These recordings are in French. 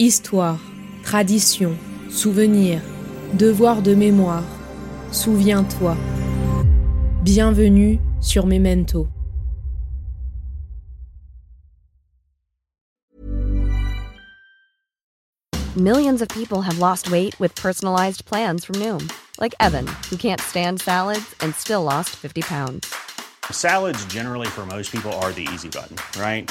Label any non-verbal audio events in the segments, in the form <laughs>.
Histoire, tradition, souvenir, devoir de mémoire. Souviens-toi. Bienvenue sur Memento. Millions of people have lost weight with personalized plans from Noom, like Evan, who can't stand salads and still lost 50 pounds. Salads, generally, for most people, are the easy button, right?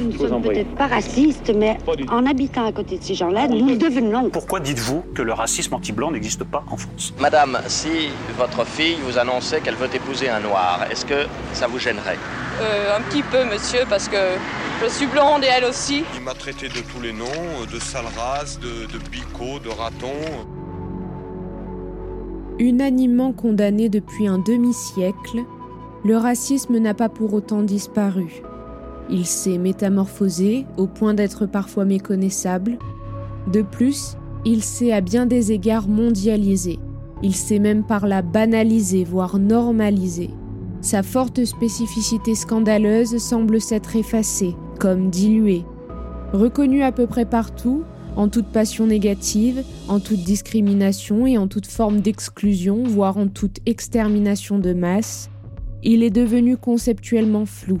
Nous ne sommes peut-être pas racistes, mais en habitant à côté de ces gens-là, nous le devenons. Pourquoi dites-vous que le racisme anti-blanc n'existe pas en France? Madame, si votre fille vous annonçait qu'elle veut épouser un noir, est-ce que ça vous gênerait? Euh, un petit peu, monsieur, parce que je suis blonde et elle aussi. Il m'a traité de tous les noms, de sale race, de, de bico, de raton. Unanimement condamné depuis un demi-siècle, le racisme n'a pas pour autant disparu. Il s'est métamorphosé au point d'être parfois méconnaissable. De plus, il s'est à bien des égards mondialisé. Il s'est même par là banalisé, voire normalisé. Sa forte spécificité scandaleuse semble s'être effacée, comme diluée. Reconnu à peu près partout, en toute passion négative, en toute discrimination et en toute forme d'exclusion, voire en toute extermination de masse, il est devenu conceptuellement flou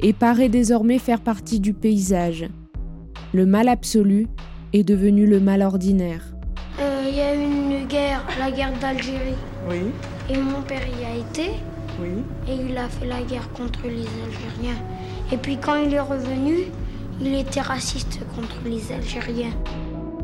et paraît désormais faire partie du paysage. Le mal absolu est devenu le mal ordinaire. Il y a eu une guerre, la guerre d'Algérie. Oui, Et mon père y a été. oui. Et il a fait la guerre contre les Algériens. Et puis quand il est revenu, il était raciste contre les Algériens.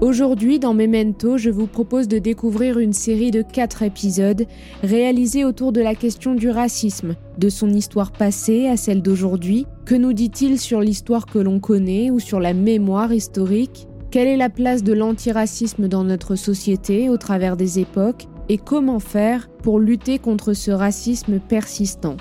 Aujourd'hui, dans Memento, je vous propose de découvrir une série de quatre épisodes réalisés autour de la question du racisme, de son histoire passée à celle d'aujourd'hui. Que nous dit-il sur l'histoire que l'on connaît ou sur la mémoire historique? Quelle est la place de l'antiracisme dans notre société au travers des époques? Et comment faire pour lutter contre ce racisme persistant?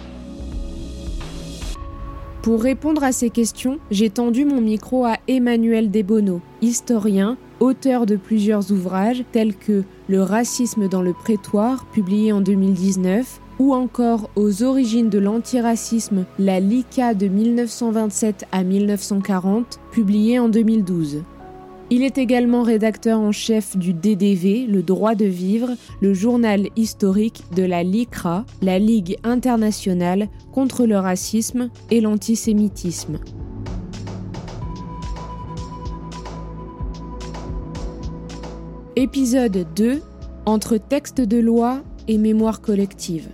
Pour répondre à ces questions, j'ai tendu mon micro à Emmanuel Desbonneaux, historien, auteur de plusieurs ouvrages tels que Le racisme dans le prétoire, publié en 2019, ou encore Aux origines de l'antiracisme, la LICA de 1927 à 1940, publié en 2012. Il est également rédacteur en chef du DDV, le droit de vivre, le journal historique de la LICRA, la Ligue internationale contre le racisme et l'antisémitisme. Épisode 2 Entre texte de loi et mémoire collective.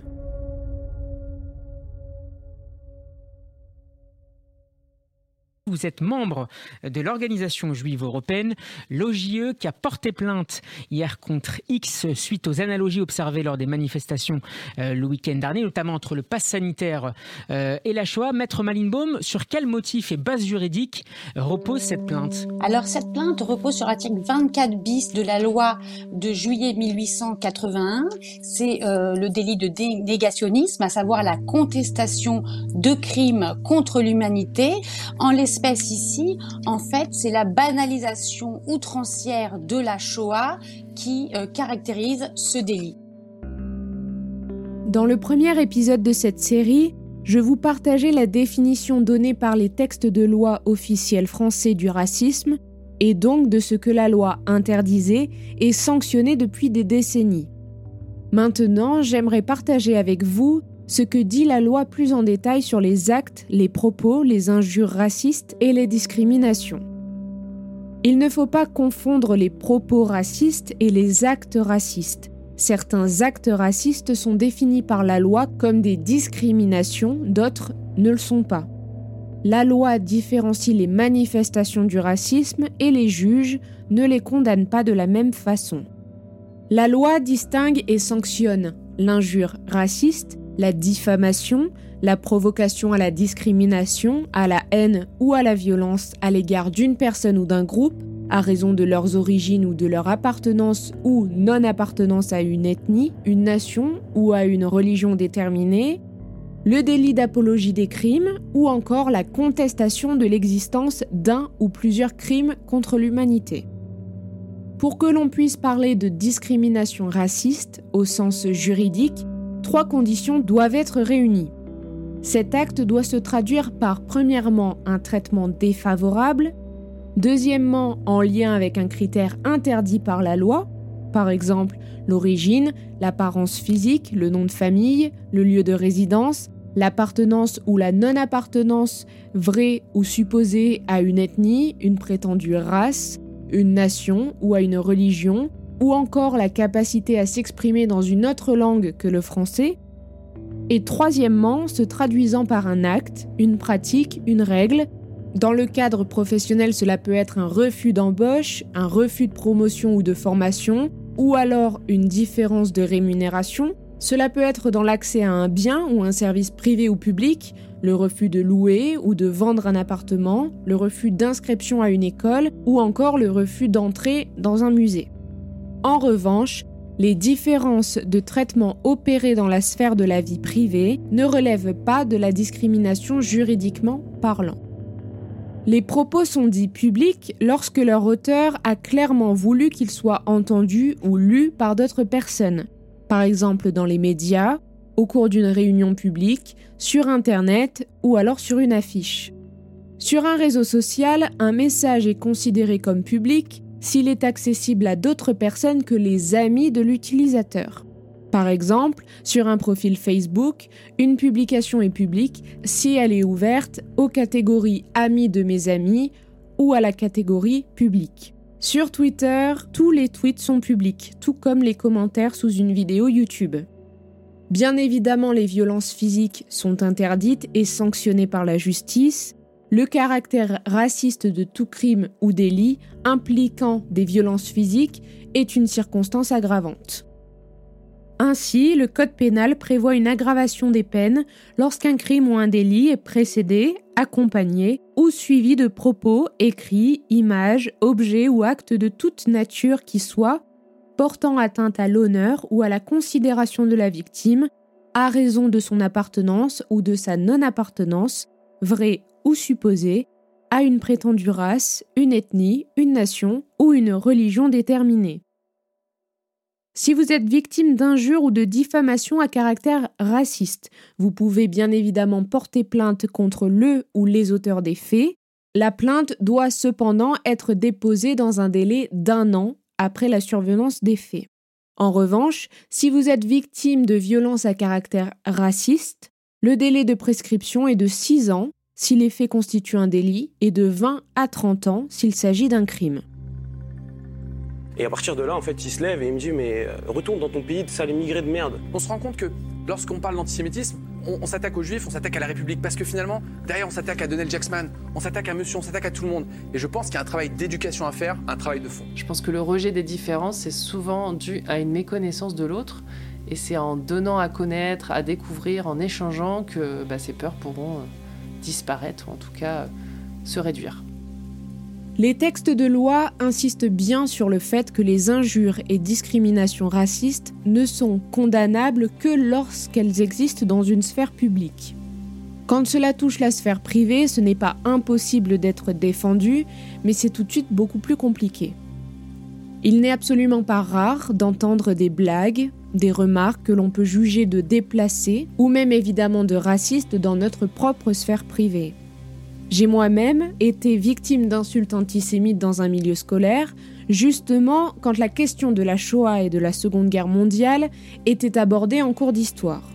Vous êtes membre de l'organisation juive européenne, l'OJE, qui a porté plainte hier contre X suite aux analogies observées lors des manifestations euh, le week-end dernier, notamment entre le pass sanitaire euh, et la Shoah. Maître Malinbaum, sur quel motif et base juridique repose cette plainte? Alors cette plainte repose sur l'article 24 bis de la loi de juillet 1881. C'est euh, le délit de négationnisme, à savoir la contestation de crimes contre l'humanité. En l'espèce ici, en fait, c'est la banalisation outrancière de la Shoah qui euh, caractérise ce délit. Dans le premier épisode de cette série, je vous partageais la définition donnée par les textes de loi officiels français du racisme et donc de ce que la loi interdisait et sanctionnait depuis des décennies. Maintenant, j'aimerais partager avec vous ce que dit la loi plus en détail sur les actes, les propos, les injures racistes et les discriminations. Il ne faut pas confondre les propos racistes et les actes racistes. Certains actes racistes sont définis par la loi comme des discriminations, d'autres ne le sont pas. La loi différencie les manifestations du racisme et les juges ne les condamnent pas de la même façon. La loi distingue et sanctionne l'injure raciste, la diffamation, la provocation à la discrimination, à la haine ou à la violence à l'égard d'une personne ou d'un groupe, à raison de leurs origines ou de leur appartenance ou non-appartenance à une ethnie, une nation ou à une religion déterminée, le délit d'apologie des crimes ou encore la contestation de l'existence d'un ou plusieurs crimes contre l'humanité. Pour que l'on puisse parler de discrimination raciste au sens juridique, trois conditions doivent être réunies. Cet acte doit se traduire par premièrement un traitement défavorable, deuxièmement en lien avec un critère interdit par la loi, par exemple l'origine, l'apparence physique, le nom de famille, le lieu de résidence, l'appartenance ou la non-appartenance vraie ou supposée à une ethnie, une prétendue race, une nation ou à une religion, ou encore la capacité à s'exprimer dans une autre langue que le français, et troisièmement, se traduisant par un acte, une pratique, une règle. Dans le cadre professionnel, cela peut être un refus d'embauche, un refus de promotion ou de formation, ou alors une différence de rémunération. Cela peut être dans l'accès à un bien ou un service privé ou public, le refus de louer ou de vendre un appartement, le refus d'inscription à une école ou encore le refus d'entrer dans un musée. En revanche, les différences de traitement opérées dans la sphère de la vie privée ne relèvent pas de la discrimination juridiquement parlant. Les propos sont dits publics lorsque leur auteur a clairement voulu qu'ils soient entendus ou lus par d'autres personnes, par exemple dans les médias, au cours d'une réunion publique, sur Internet ou alors sur une affiche. Sur un réseau social, un message est considéré comme public s'il est accessible à d'autres personnes que les amis de l'utilisateur. Par exemple, sur un profil Facebook, une publication est publique si elle est ouverte aux catégories Amis de mes amis ou à la catégorie Public. Sur Twitter, tous les tweets sont publics, tout comme les commentaires sous une vidéo YouTube. Bien évidemment, les violences physiques sont interdites et sanctionnées par la justice, le caractère raciste de tout crime ou délit impliquant des violences physiques est une circonstance aggravante. Ainsi, le Code pénal prévoit une aggravation des peines lorsqu'un crime ou un délit est précédé, accompagné ou suivi de propos, écrits, images, objets ou actes de toute nature qui soient portant atteinte à l'honneur ou à la considération de la victime à raison de son appartenance ou de sa non-appartenance, vraie ou supposée, à une prétendue race, une ethnie, une nation ou une religion déterminée. Si vous êtes victime d'injures ou de diffamation à caractère raciste, vous pouvez bien évidemment porter plainte contre le ou les auteurs des faits. La plainte doit cependant être déposée dans un délai d'un an après la survenance des faits. En revanche, si vous êtes victime de violences à caractère raciste, le délai de prescription est de 6 ans si les faits constituent un délit et de 20 à 30 ans s'il s'agit d'un crime. Et à partir de là, en fait, il se lève et il me dit Mais euh, retourne dans ton pays de sale immigré de merde. On se rend compte que lorsqu'on parle d'antisémitisme, on, s'attaque aux juifs, on s'attaque à la République, parce que finalement, derrière, on s'attaque à Donald Jackson, on s'attaque à monsieur, on s'attaque à tout le monde. Et je pense qu'il y a un travail d'éducation à faire, un travail de fond. Je pense que le rejet des différences, c'est souvent dû à une méconnaissance de l'autre. Et c'est en donnant à connaître, à découvrir, en échangeant que bah, ces peurs pourront euh, disparaître ou en tout cas se réduire. Les textes de loi insistent bien sur le fait que les injures et discriminations racistes ne sont condamnables que lorsqu'elles existent dans une sphère publique. Quand cela touche la sphère privée, ce n'est pas impossible d'être défendu, mais c'est tout de suite beaucoup plus compliqué. Il n'est absolument pas rare d'entendre des blagues, des remarques que l'on peut juger de déplacées ou même évidemment de racistes dans notre propre sphère privée. J'ai moi-même été victime d'insultes antisémites dans un milieu scolaire, justement quand la question de la Shoah et de la Seconde Guerre mondiale était abordée en cours d'histoire.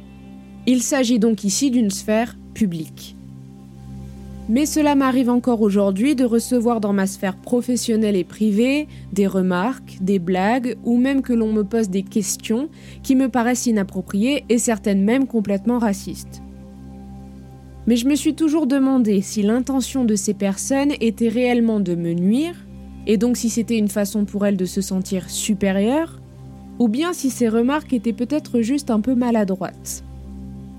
Il s'agit donc ici d'une sphère publique. Mais cela m'arrive encore aujourd'hui de recevoir dans ma sphère professionnelle et privée des remarques, des blagues ou même que l'on me pose des questions qui me paraissent inappropriées et certaines même complètement racistes. Mais je me suis toujours demandé si l'intention de ces personnes était réellement de me nuire, et donc si c'était une façon pour elles de se sentir supérieures, ou bien si ces remarques étaient peut-être juste un peu maladroites.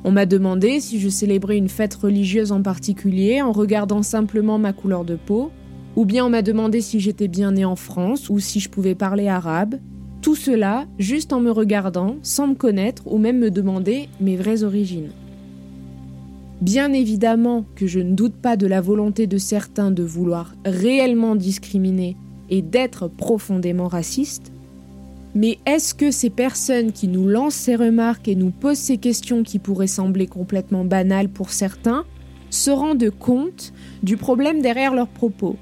On m'a demandé si je célébrais une fête religieuse en particulier en regardant simplement ma couleur de peau, ou bien on m'a demandé si j'étais bien né en France ou si je pouvais parler arabe. Tout cela juste en me regardant, sans me connaître ou même me demander mes vraies origines. Bien évidemment que je ne doute pas de la volonté de certains de vouloir réellement discriminer et d'être profondément racistes, mais est-ce que ces personnes qui nous lancent ces remarques et nous posent ces questions qui pourraient sembler complètement banales pour certains se rendent compte du problème derrière leurs propos?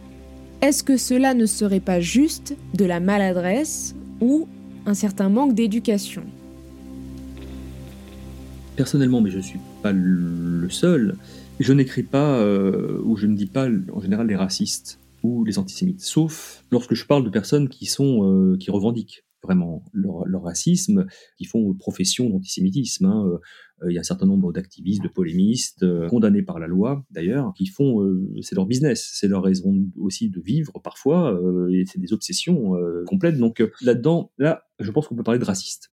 Est-ce que cela ne serait pas juste de la maladresse ou un certain manque d'éducation? Personnellement, mais je ne suis pas le seul, je n'écris pas euh, ou je ne dis pas en général les racistes ou les antisémites, sauf lorsque je parle de personnes qui sont euh, qui revendiquent vraiment leur, racisme, qui font profession d'antisémitisme. Hein. Euh, il y a un certain nombre d'activistes, de polémistes, euh, condamnés par la loi d'ailleurs, qui font, euh, c'est leur business, c'est leur raison aussi de vivre parfois, et c'est des obsessions complètes. Donc là-dedans, là, je pense qu'on peut parler de raciste.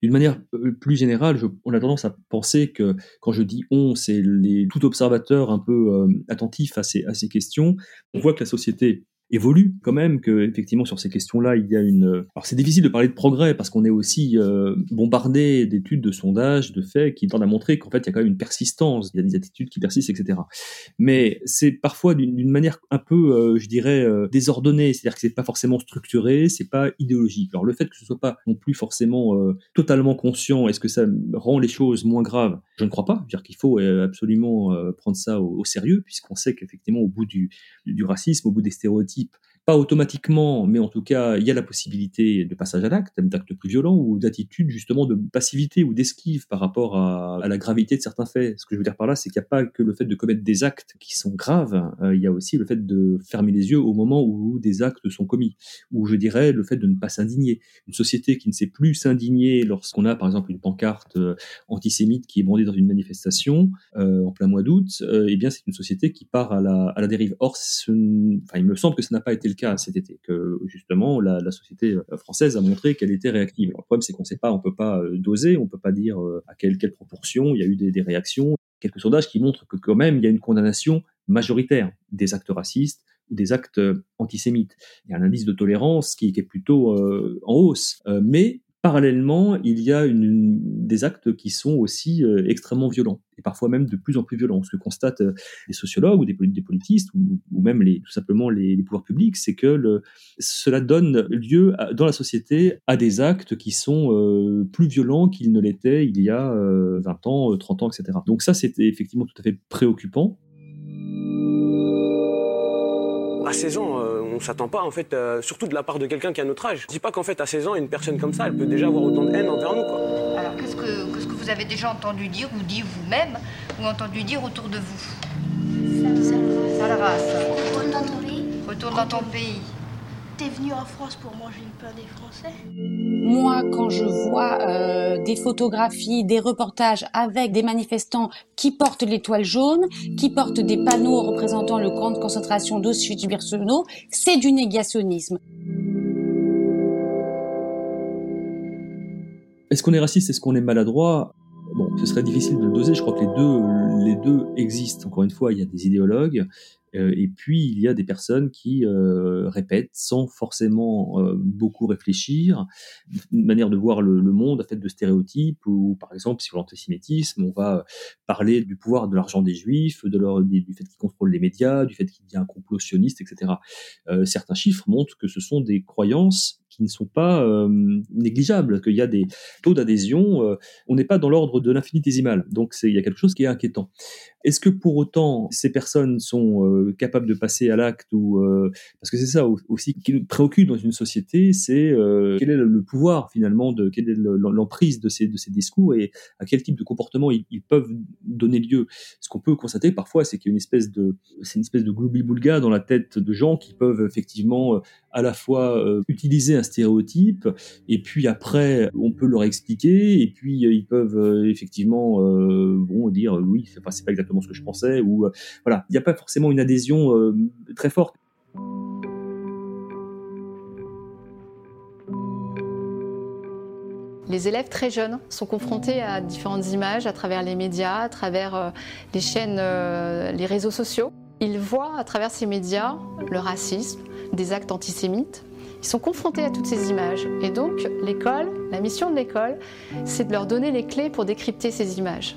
D'une manière plus générale, on a tendance à penser que quand je dis on, c'est tout observateurs un peu à ces, à ces questions. On voit que la société évolue quand même, que effectivement sur ces questions-là, il y a une. Alors c'est difficile de parler de progrès parce qu'on est aussi euh, bombardé d'études, de sondages, de faits qui tendent à montrer qu'en fait il y a quand même une persistance, il y a des attitudes qui persistent, etc. Mais c'est parfois d'une manière un peu, euh, je dirais, euh, désordonnée, c'est-à-dire que c'est pas forcément structuré, c'est pas idéologique. Alors le fait que ce soit pas non plus forcément totalement conscient, est-ce que ça rend les choses moins graves? Je ne crois pas. dire qu'il faut absolument prendre ça au, sérieux puisqu'on sait qu'effectivement au bout du, du racisme, au bout des stéréotypes équipe pas automatiquement, mais en tout cas, il y a la possibilité de passage à l'acte, d'actes plus violents ou d'attitudes justement de passivité ou d'esquive par rapport à, la gravité de certains faits. Ce que je veux dire par là, c'est qu'il n'y a pas que le fait de commettre des actes qui sont graves, euh, il y a aussi le fait de fermer les yeux au moment où des actes sont commis, ou je dirais le fait de ne pas s'indigner. Une société qui ne sait plus s'indigner lorsqu'on a par exemple une pancarte euh, antisémite qui est brandie dans une manifestation euh, en plein mois d'août, eh bien c'est une société qui part à la, à la dérive. Or, enfin, il me semble que ça n'a pas été le cas cet été, que justement la, société euh, française a montré qu'elle était réactive. le problème, c'est qu'on ne sait pas, on peut pas euh, doser, on peut pas dire euh, à quelle, quelle proportion il y a eu des, réactions. Quelques sondages qui montrent que quand même il y a une condamnation majoritaire des actes racistes ou des actes antisémites. Il y a un indice de tolérance qui, est plutôt en hausse, mais Parallèlement, il y a des actes qui sont aussi euh, extrêmement violents, et parfois même de plus en plus violents. Ce que constatent euh, les sociologues ou des, politistes, ou, même les, tout simplement les, pouvoirs publics, c'est que cela donne lieu dans la société à des actes qui sont euh, plus violents qu'ils ne l'étaient il y a 20 ans, 30 ans, etc. Donc ça, c'est effectivement tout à fait préoccupant. À 16 ans, on s'attend pas en fait, euh, surtout de la part de quelqu'un qui a notre âge. Je dis pas qu'en fait à 16 ans, une personne comme ça, elle peut déjà avoir autant de haine envers nous. Quoi. Alors qu'est-ce que, que vous avez déjà entendu dire ou dit vous-même ou entendu dire autour de vous? Sale race. Retourne dans ton pays. Retourne dans ton pays. T'es venu en France pour manger le pain des Français Moi, quand je vois euh, des photographies, des reportages avec des manifestants qui portent l'étoile jaune, qui portent des panneaux représentant le camp de concentration d'Auschwitz-Birkenau, c'est du négationnisme. Est-ce qu'on est raciste? Est-ce qu'on est maladroit? Bon, ce serait difficile de le doser. Je crois que les deux, les deux existent. Encore une fois, il y a des idéologues euh, et puis il y a des personnes qui euh, répètent sans forcément euh, beaucoup réfléchir, une manière de voir le, monde à fait de stéréotypes, ou par exemple sur l'antisémitisme, on va parler du pouvoir de l'argent des juifs, de du fait qu'ils contrôlent les médias, du fait qu'il y a un complot sioniste, etc. certains chiffres montrent que ce sont des croyances qui ne sont pas négligeables, qu'il y a des taux d'adhésion, on n'est pas dans l'ordre de l'infinitésimal. Donc il y a quelque chose qui est inquiétant. Est-ce que pour autant ces personnes sont euh, capables de passer à l'acte ou euh, parce que c'est ça aussi qui nous préoccupe dans une société, c'est euh, quel est le pouvoir finalement de quelle est l'emprise de ces de ces discours et à quel type de comportement ils, peuvent donner lieu. Ce qu'on peut constater parfois, c'est qu'il y a une espèce de c'est une espèce de gloubi-boulga dans la tête de gens qui peuvent effectivement à la fois utiliser un stéréotype et puis après on peut leur expliquer et puis ils peuvent effectivement bon dire oui c'est pas, pas exactement ce que je pensais, ou euh, voilà, il n'y a pas forcément une adhésion euh, très forte. Les élèves très jeunes sont confrontés à différentes images à travers les médias, à travers euh, les chaînes, les réseaux sociaux. Ils voient à travers ces médias le racisme, des actes antisémites. Ils sont confrontés à toutes ces images. Et donc, l'école, la mission de l'école, c'est de leur donner les clés pour décrypter ces images.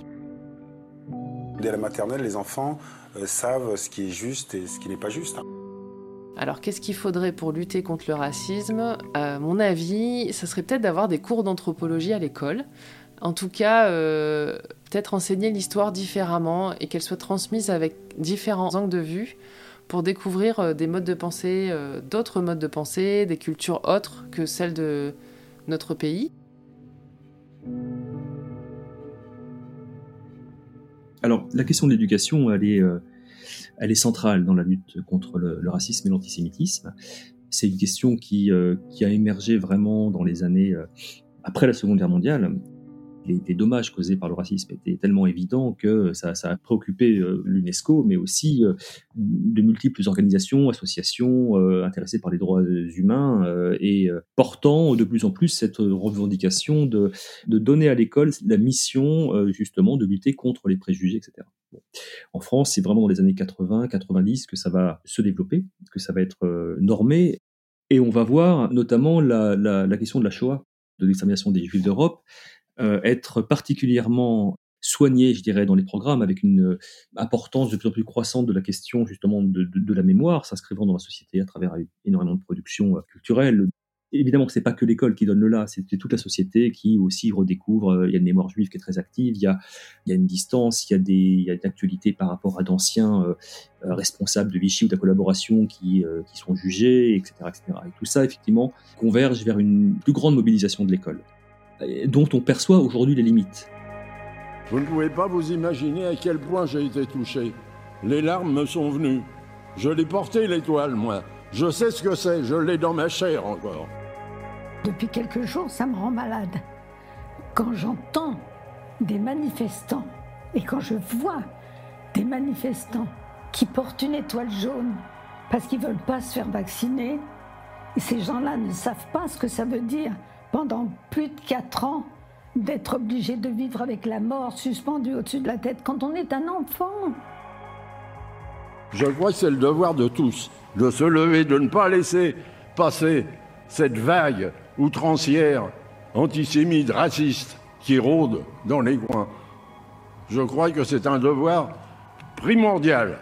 Dès la maternelle, les enfants euh, savent ce qui est juste et ce qui n'est pas juste. Alors, qu'est-ce qu'il faudrait pour lutter contre le racisme? À mon avis, ça serait peut-être d'avoir des cours d'anthropologie à l'école. En tout cas, euh, peut-être enseigner l'histoire différemment et qu'elle soit transmise avec différents angles de vue pour découvrir euh, des modes de pensée, d'autres modes de pensée, des cultures autres que celles de notre pays. Alors, la question de l'éducation, elle est, euh, elle est centrale dans la lutte contre le, racisme et l'antisémitisme. C'est une question qui, euh, qui a émergé vraiment dans les années euh, après la Seconde Guerre mondiale les, dommages causés par le racisme étaient tellement évidents que ça, a préoccupé euh, l'UNESCO, mais aussi euh, de multiples organisations, associations euh, intéressées par les droits humains et portant de plus en plus cette revendication de, de donner à l'école la mission justement de lutter contre les préjugés, etc. En France, c'est vraiment dans les années 80, 90 que ça va se développer, que ça va être normé. Et on va voir notamment la, la, question de la Shoah, de l'extermination des Juifs d'Europe, être particulièrement soigné, je dirais, dans les programmes, avec une euh, importance de plus en plus croissante de la question justement de, la mémoire, s'inscrivant dans la société à travers énormément de production euh, culturelle. Évidemment c'est pas que l'école qui donne le là, c'est toute la société qui aussi redécouvre. Il y a une mémoire juive qui est très active, il y a, une distance, il y a des, il une actualité par rapport à d'anciens responsables de Vichy ou de la collaboration qui, qui sont jugés, etc., etc. Et tout ça, effectivement, converge vers une plus grande mobilisation de l'école dont on perçoit aujourd'hui les limites. Vous ne pouvez pas vous imaginer à quel point j'ai été touché. Les larmes me sont venues. Je l'ai porté l'étoile, moi. Je sais ce que c'est, je l'ai dans ma chair encore. Depuis quelques jours, ça me rend malade. Quand j'entends des manifestants et quand je vois des manifestants qui portent une étoile jaune parce qu'ils ne veulent pas se faire vacciner, et ces gens-là ne savent pas ce que ça veut dire pendant plus de quatre ans d'être obligé de vivre avec la mort suspendue au-dessus de la tête quand on est un enfant. Je crois que c'est le devoir de tous de se lever, de ne pas laisser passer cette vague outrancière, antisémite, raciste qui rôde dans les coins. Je crois que c'est un devoir primordial.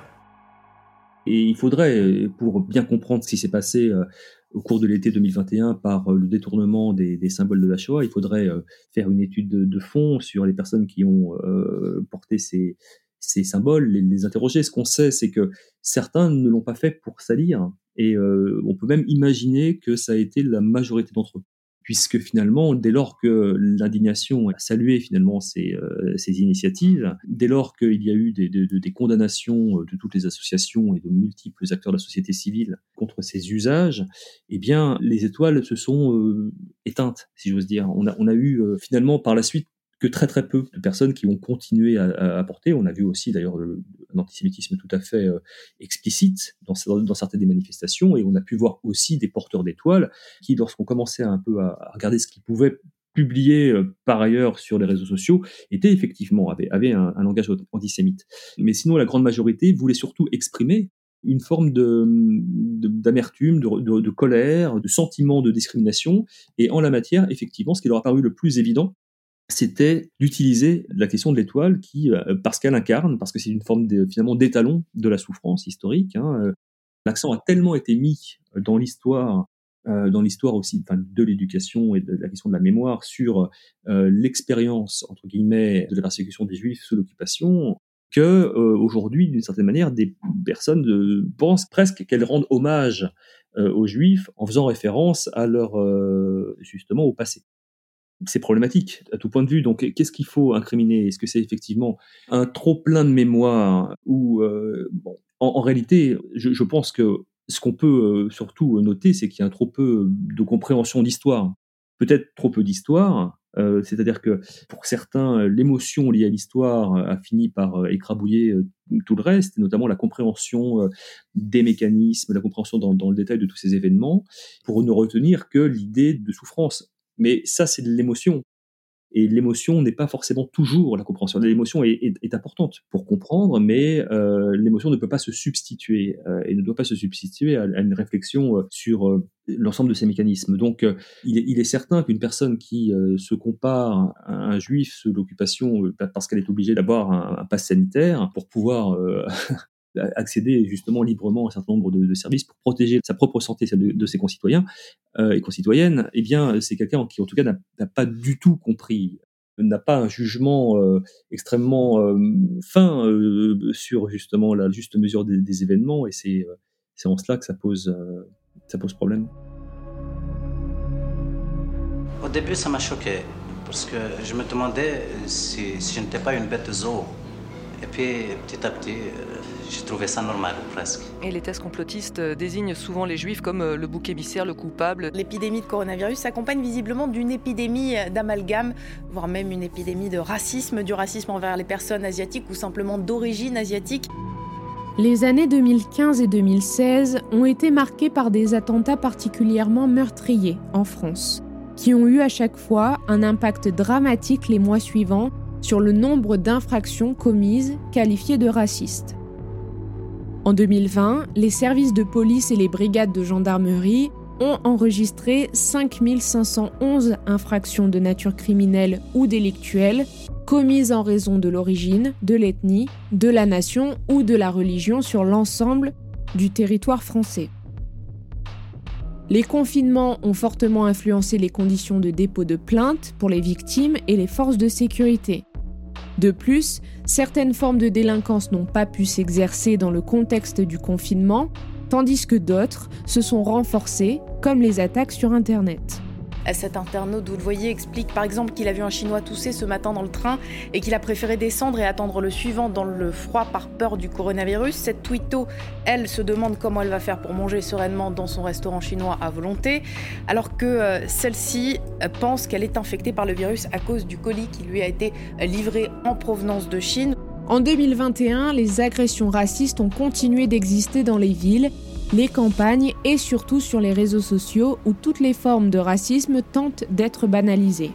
Et il faudrait, pour bien comprendre ce qui s'est passé euh, au cours de l'été 2021 par euh, le détournement des, symboles de la Shoah. Il faudrait euh, faire une étude de, fond sur les personnes qui ont euh, porté ces, symboles, les, les, interroger. Ce qu'on sait, c'est que certains ne l'ont pas fait pour salir, et on peut même imaginer que ça a été la majorité d'entre eux puisque finalement, dès lors que l'indignation a salué finalement ces, euh, ces initiatives, dès lors qu'il y a eu des, condamnations euh, de toutes les associations et de multiples acteurs de la société civile contre ces usages, eh bien, les étoiles se sont euh, éteintes, si j'ose dire. On a eu finalement par la suite que très très peu de personnes qui ont continué à, à, porter. On a vu aussi d'ailleurs un antisémitisme tout à fait euh, explicite dans, certaines des manifestations, et on a pu voir aussi des porteurs d'étoiles qui, lorsqu'on commençait un peu à, regarder ce qu'ils pouvaient publier euh, par ailleurs sur les réseaux sociaux, étaient effectivement, avaient, avaient un, langage antisémite. Mais sinon, la grande majorité voulait surtout exprimer une forme d'amertume, de, colère, de sentiment de discrimination. Et en la matière, effectivement, ce qui leur a paru le plus évident, c'était d'utiliser la question de l'étoile qui, euh, parce qu'elle incarne, parce que c'est une forme de, finalement d'étalon de la souffrance historique. Hein, euh, L'accent a tellement été mis dans l'histoire euh, dans l'histoire aussi enfin, de l'éducation et de la question de la mémoire sur euh, l'expérience entre guillemets de la persécution des juifs sous l'occupation que euh, aujourd'hui d'une certaine manière des personnes euh, pensent presque qu'elles rendent hommage aux juifs en faisant référence à leur justement au passé c'est problématique à tout point de vue. Donc, qu'est-ce qu'il faut incriminer? Est-ce que c'est effectivement un trop plein de mémoire ou bon, en, réalité, je, pense que ce qu'on peut euh, surtout noter, c'est qu'il y a trop peu de compréhension d'histoire. Peut-être trop peu d'histoire, euh, c'est-à-dire que pour certains, l'émotion liée à l'histoire a fini par euh, écrabouiller tout le reste, notamment la compréhension des mécanismes, la compréhension dans, le détail de tous ces événements, pour ne retenir que l'idée de souffrance. Mais ça, c'est de l'émotion. Et l'émotion n'est pas forcément toujours la compréhension. L'émotion est, importante pour comprendre, mais euh, l'émotion ne peut pas se substituer euh, et ne doit pas se substituer à, une réflexion euh, sur l'ensemble de ces mécanismes. Donc, il est, certain qu'une personne qui se compare à un juif sous l'occupation parce qu'elle est obligée d'avoir un, un pass sanitaire pour pouvoir <laughs> accéder justement librement à un certain nombre de, services pour protéger sa propre santé, celle de, ses concitoyens euh, et concitoyennes, eh bien, c'est quelqu'un qui, en tout cas, n'a pas du tout compris, n'a pas un jugement euh, extrêmement euh, fin sur justement la juste mesure des, des événements, et c'est en cela que ça pose, ça pose problème. Au début, ça m'a choqué parce que je me demandais si, si je n'étais pas une bête zoo. Et puis, petit à petit, j'ai trouvé ça normal, presque. Et les thèses complotistes désignent souvent les juifs comme le bouc émissaire, le coupable. L'épidémie de coronavirus s'accompagne visiblement d'une épidémie d'amalgame, voire même une épidémie de racisme, du racisme envers les personnes asiatiques ou simplement d'origine asiatique. Les années 2015 et 2016 ont été marquées par des attentats particulièrement meurtriers en France, qui ont eu à chaque fois un impact dramatique les mois suivants sur le nombre d'infractions commises qualifiées de racistes. En 2020, les services de police et les brigades de gendarmerie ont enregistré 5511 infractions de nature criminelle ou délictuelle commises en raison de l'origine, de l'ethnie, de la nation ou de la religion sur l'ensemble du territoire français. Les confinements ont fortement influencé les conditions de dépôt de plainte pour les victimes et les forces de sécurité. De plus, certaines formes de délinquance n'ont pas pu s'exercer dans le contexte du confinement, tandis que d'autres se sont renforcées, comme les attaques sur Internet. Cet internaute, vous le voyez, explique par exemple qu'il a vu un Chinois tousser ce matin dans le train et qu'il a préféré descendre et attendre le suivant dans le froid par peur du coronavirus. Cette twitto, elle, se demande comment elle va faire pour manger sereinement dans son restaurant chinois à volonté, alors que euh, celle-ci pense qu'elle est infectée par le virus à cause du colis qui lui a été livré en provenance de Chine. En 2021, les agressions racistes ont continué d'exister dans les villes les campagnes et surtout sur les réseaux sociaux où toutes les formes de racisme tentent d'être banalisées.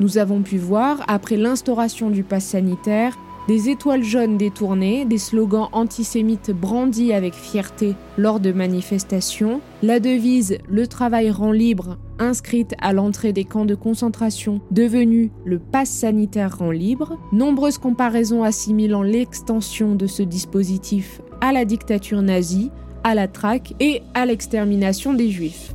Nous avons pu voir, après l'instauration du pass sanitaire, des étoiles jaunes détournées, des slogans antisémites brandis avec fierté lors de manifestations, la devise Le travail rend libre inscrite à l'entrée des camps de concentration devenue le pass sanitaire rend libre, nombreuses comparaisons assimilant l'extension de ce dispositif à la dictature nazie, à la traque et à l'extermination des juifs.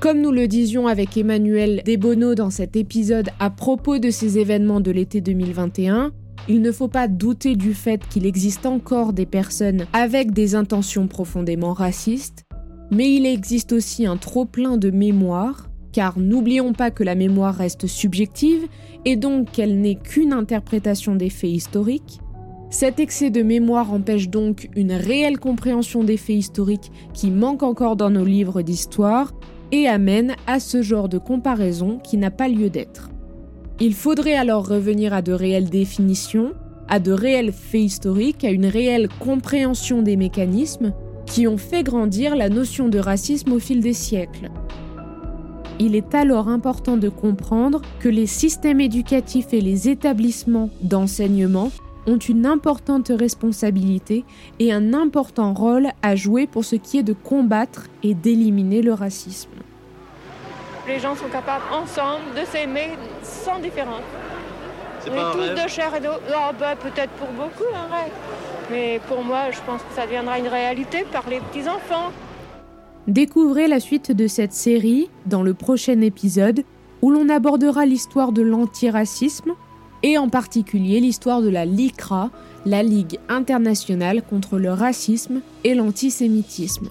Comme nous le disions avec Emmanuel Desbonneau dans cet épisode à propos de ces événements de l'été 2021, il ne faut pas douter du fait qu'il existe encore des personnes avec des intentions profondément racistes, mais il existe aussi un trop-plein de mémoire, car n'oublions pas que la mémoire reste subjective et donc qu'elle n'est qu'une interprétation des faits historiques, cet excès de mémoire empêche donc une réelle compréhension des faits historiques qui manquent encore dans nos livres d'histoire et amène à ce genre de comparaison qui n'a pas lieu d'être. Il faudrait alors revenir à de réelles définitions, à de réels faits historiques, à une réelle compréhension des mécanismes qui ont fait grandir la notion de racisme au fil des siècles. Il est alors important de comprendre que les systèmes éducatifs et les établissements d'enseignement ont une importante responsabilité et un important rôle à jouer pour ce qui est de combattre et d'éliminer le racisme. Les gens sont capables ensemble de s'aimer sans différence. On est tous rêve de chair et d'eau. Oh, bah, peut-être pour beaucoup un rêve. Mais pour moi, je pense que ça deviendra une réalité par les petits-enfants. Découvrez la suite de cette série dans le prochain épisode où l'on abordera l'histoire de l'antiracisme et en particulier l'histoire de la LICRA, la Ligue internationale contre le racisme et l'antisémitisme.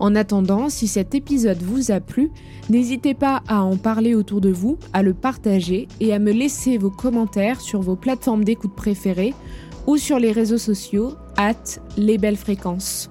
En attendant, si cet épisode vous a plu, n'hésitez pas à en parler autour de vous, à le partager et à me laisser vos commentaires sur vos plateformes d'écoute préférées ou sur les réseaux sociaux, at les belles fréquences.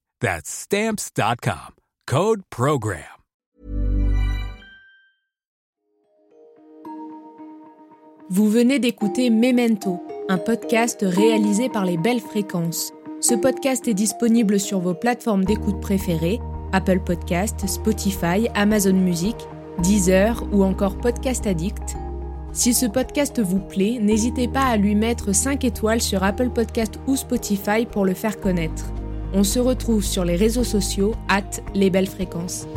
That's stamps.com. Code Program. Vous venez d'écouter Memento, un podcast réalisé par les belles fréquences. Ce podcast est disponible sur vos plateformes d'écoute préférées Apple Podcast, Spotify, Amazon Music, Deezer ou encore Podcast Addict. Si ce podcast vous plaît, n'hésitez pas à lui mettre 5 étoiles sur Apple Podcast ou Spotify pour le faire connaître. On se retrouve sur les réseaux sociaux, at les belles fréquences.